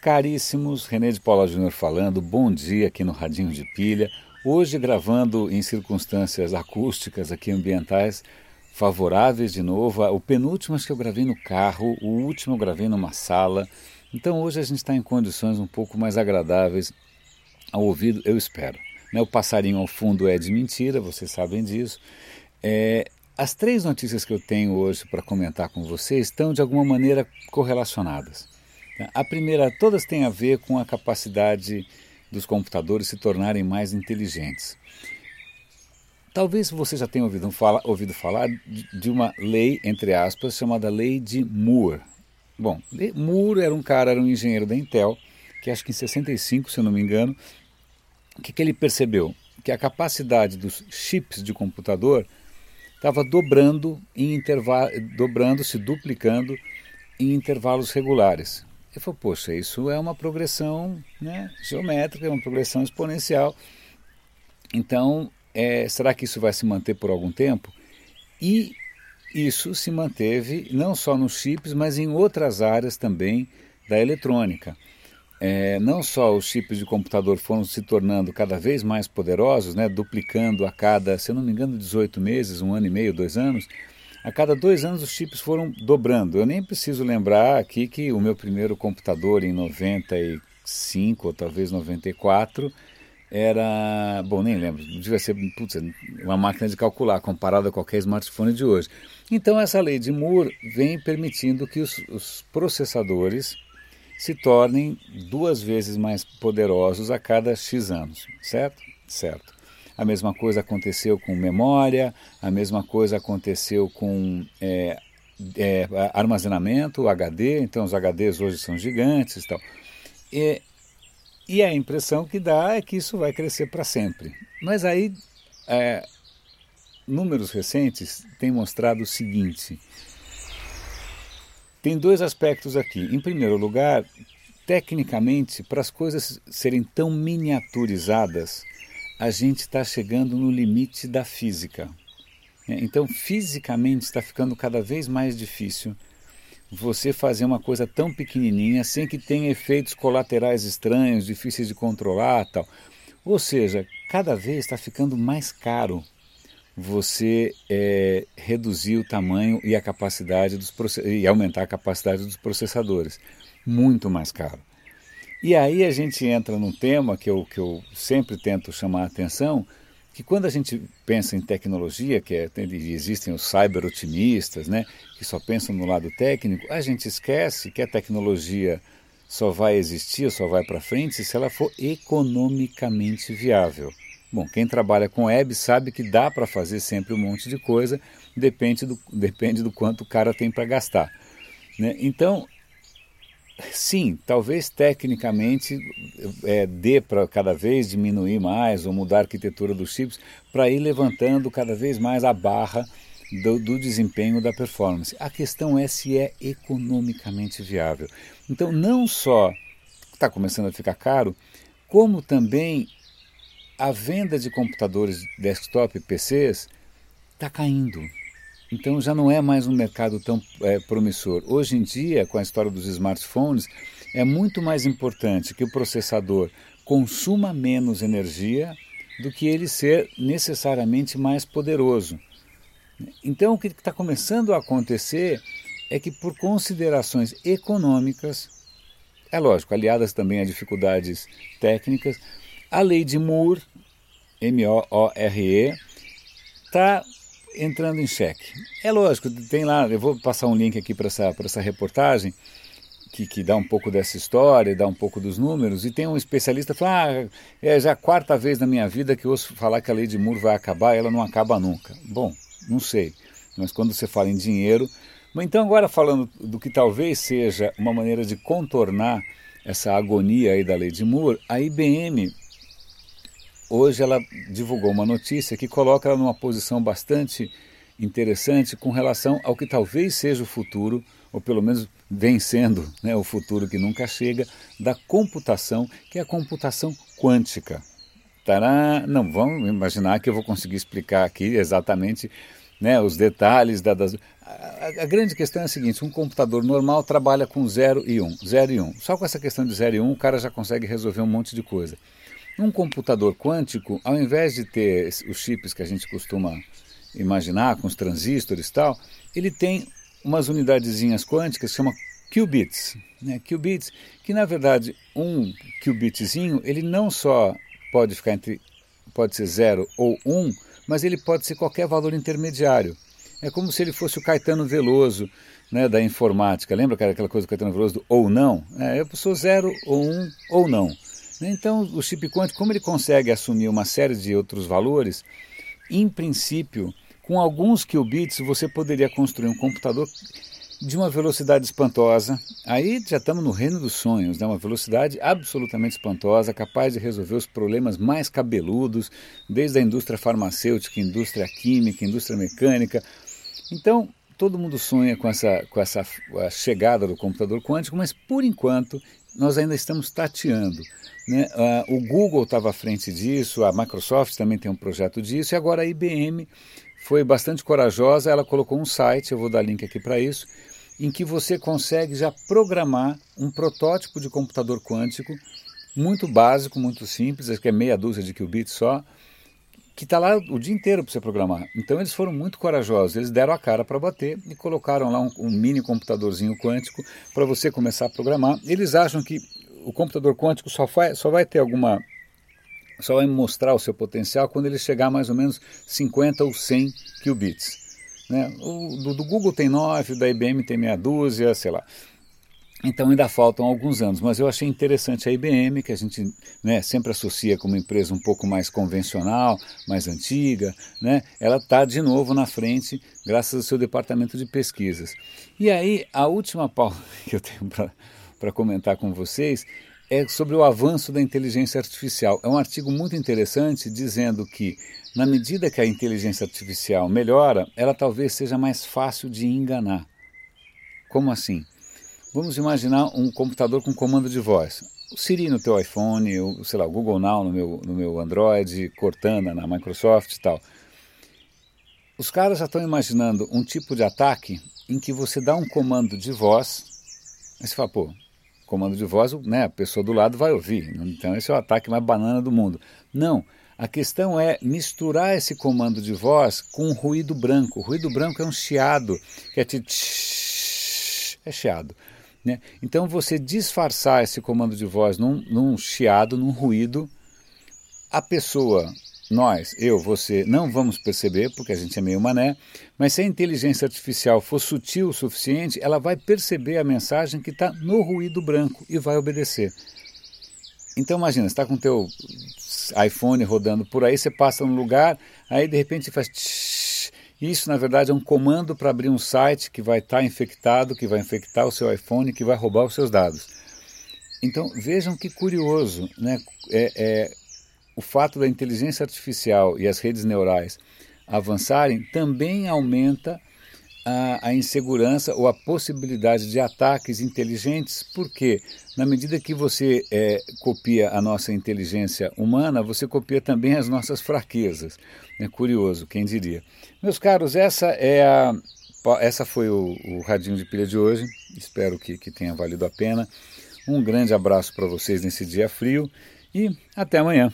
Caríssimos, René de Paula Júnior falando, bom dia aqui no Radinho de Pilha. Hoje gravando em circunstâncias acústicas aqui ambientais favoráveis de novo. O penúltimo acho que eu gravei no carro, o último eu gravei numa sala. Então hoje a gente está em condições um pouco mais agradáveis ao ouvido, eu espero. Né, o passarinho ao fundo é de mentira, vocês sabem disso. É, as três notícias que eu tenho hoje para comentar com vocês estão de alguma maneira correlacionadas. A primeira, todas têm a ver com a capacidade dos computadores se tornarem mais inteligentes. Talvez você já tenha ouvido, fala, ouvido falar de uma lei, entre aspas, chamada Lei de Moore. Bom, Moore era um cara, era um engenheiro da Intel, que acho que em 65, se eu não me engano, o que, que ele percebeu? Que a capacidade dos chips de computador estava dobrando em intervalo, dobrando, se duplicando em intervalos regulares. Ele falou, poxa, isso é uma progressão né, geométrica, é uma progressão exponencial. Então, é, será que isso vai se manter por algum tempo? E isso se manteve não só nos chips, mas em outras áreas também da eletrônica. É, não só os chips de computador foram se tornando cada vez mais poderosos, né, duplicando a cada, se eu não me engano, 18 meses, um ano e meio, dois anos, a cada dois anos os chips foram dobrando. Eu nem preciso lembrar aqui que o meu primeiro computador em 95 ou talvez 94 era, bom, nem lembro, devia ser putz, uma máquina de calcular comparada a qualquer smartphone de hoje. Então essa lei de Moore vem permitindo que os, os processadores se tornem duas vezes mais poderosos a cada X anos, certo? Certo. A mesma coisa aconteceu com memória, a mesma coisa aconteceu com é, é, armazenamento, HD, então os HDs hoje são gigantes e tal. E, e a impressão que dá é que isso vai crescer para sempre. Mas aí, é, números recentes têm mostrado o seguinte: tem dois aspectos aqui. Em primeiro lugar, tecnicamente, para as coisas serem tão miniaturizadas, a gente está chegando no limite da física. É, então, fisicamente, está ficando cada vez mais difícil você fazer uma coisa tão pequenininha sem que tenha efeitos colaterais estranhos, difíceis de controlar, tal. Ou seja, cada vez está ficando mais caro você é, reduzir o tamanho e a capacidade dos e aumentar a capacidade dos processadores, muito mais caro. E aí a gente entra num tema que eu, que eu sempre tento chamar a atenção, que quando a gente pensa em tecnologia, que é, existem os cyber-otimistas, né, que só pensam no lado técnico, a gente esquece que a tecnologia só vai existir, só vai para frente se ela for economicamente viável. Bom, quem trabalha com web sabe que dá para fazer sempre um monte de coisa, depende do, depende do quanto o cara tem para gastar. Né? Então, sim, talvez tecnicamente é, dê para cada vez diminuir mais ou mudar a arquitetura dos chips para ir levantando cada vez mais a barra do, do, desempenho da performance. A questão é se é economicamente viável. Então, não só está começando a ficar caro, como também a venda de computadores desktop e PCs está caindo. Então já não é mais um mercado tão é, promissor. Hoje em dia, com a história dos smartphones, é muito mais importante que o processador consuma menos energia do que ele ser necessariamente mais poderoso. Então o que está começando a acontecer é que por considerações econômicas, é lógico, aliadas também a dificuldades técnicas, a lei de Moore, M-O-O-R-E, está entrando em xeque. É lógico, tem lá, eu vou passar um link aqui para essa, essa reportagem, que, que dá um pouco dessa história, dá um pouco dos números, e tem um especialista que fala, ah, é já a quarta vez na minha vida que eu ouço falar que a lei de Moore vai acabar, ela não acaba nunca. Bom, não sei, mas quando você fala em dinheiro... Então agora falando do que talvez seja uma maneira de contornar essa agonia aí da lei de Moore, a IBM hoje ela divulgou uma notícia que coloca ela numa posição bastante interessante com relação ao que talvez seja o futuro, ou pelo menos vencendo né, o futuro que nunca chega, da computação, que é a computação quântica. Tará, não vamos imaginar que eu vou conseguir explicar aqui exatamente né, os detalhes da, das... a, a, grande questão é a seguinte: um computador normal trabalha com 0 e 1, um, 0 e 1. Um. Só com essa questão de 0 e 1 um, o cara já consegue resolver um monte de coisa. Um computador quântico, ao invés de ter os chips que a gente costuma imaginar, com os transistores e tal, ele tem umas unidadezinhas quânticas que chama qubits. Né? Qubits, que na verdade um qubitzinho, ele não só pode ficar entre, pode ser 0 ou 1, um, mas ele pode ser qualquer valor intermediário. É como se ele fosse o Caetano Veloso né, da informática. Lembra aquela coisa do Caetano Veloso do ou não? É, eu sou zero ou um ou não. Então, o chip quântico, como ele consegue assumir uma série de outros valores, em princípio, com alguns qubits você poderia construir um computador de uma velocidade espantosa. Aí já estamos no reino dos sonhos, né? uma velocidade absolutamente espantosa, capaz de resolver os problemas mais cabeludos, desde a indústria farmacêutica, indústria química, indústria mecânica. Então, todo mundo sonha com essa, com essa chegada do computador quântico, mas por enquanto nós ainda estamos tateando. Né? Uh, o Google estava à frente disso, a Microsoft também tem um projeto disso, e agora a IBM foi bastante corajosa, ela colocou um site, eu vou dar link aqui para isso, em que você consegue já programar um protótipo de computador quântico muito básico, muito simples, acho que é meia dúzia de qubits só, que está lá o dia inteiro para você programar. Então eles foram muito corajosos, eles deram a cara para bater e colocaram lá um, um mini computadorzinho quântico para você começar a programar. Eles acham que o computador quântico só vai, só vai ter alguma só vai mostrar o seu potencial quando ele chegar a mais ou menos 50 ou 100 qubits. Né? O do, do Google tem 9, o da IBM tem meia dúzia, sei lá. Então ainda faltam alguns anos, mas eu achei interessante a IBM, que a gente né, sempre associa como empresa um pouco mais convencional, mais antiga, né? ela está de novo na frente graças ao seu departamento de pesquisas. E aí, a última pauta que eu tenho para comentar com vocês é sobre o avanço da inteligência artificial. É um artigo muito interessante dizendo que, na medida que a inteligência artificial melhora, ela talvez seja mais fácil de enganar. Como assim? Vamos imaginar um computador com comando de voz. O Siri no teu iPhone, o, sei lá, o Google Now no meu, no meu Android, Cortana na Microsoft e tal. Os caras já estão imaginando um tipo de ataque em que você dá um comando de voz, aí você fala, pô, comando de voz, né, a pessoa do lado vai ouvir. Então esse é o ataque mais banana do mundo. Não, a questão é misturar esse comando de voz com um ruído branco. O ruído branco é um chiado, que é tipo... É chiado. Né? Então você disfarçar esse comando de voz num, num chiado, num ruído, a pessoa, nós, eu, você, não vamos perceber, porque a gente é meio mané, mas se a inteligência artificial for sutil o suficiente, ela vai perceber a mensagem que está no ruído branco e vai obedecer. Então imagina, você está com o teu iPhone rodando por aí, você passa num lugar, aí de repente faz isso, na verdade, é um comando para abrir um site que vai estar tá infectado, que vai infectar o seu iPhone, que vai roubar os seus dados. Então, vejam que curioso, né? É, é, o fato da inteligência artificial e as redes neurais avançarem também aumenta a, a, insegurança ou a possibilidade de ataques inteligentes, porque na medida que você é, copia a nossa inteligência humana, você copia também as nossas fraquezas. É curioso, quem diria. Meus caros, essa é a essa foi o, o radinho de pilha de hoje. Espero que, que tenha valido a pena. Um grande abraço para vocês nesse dia frio e até amanhã.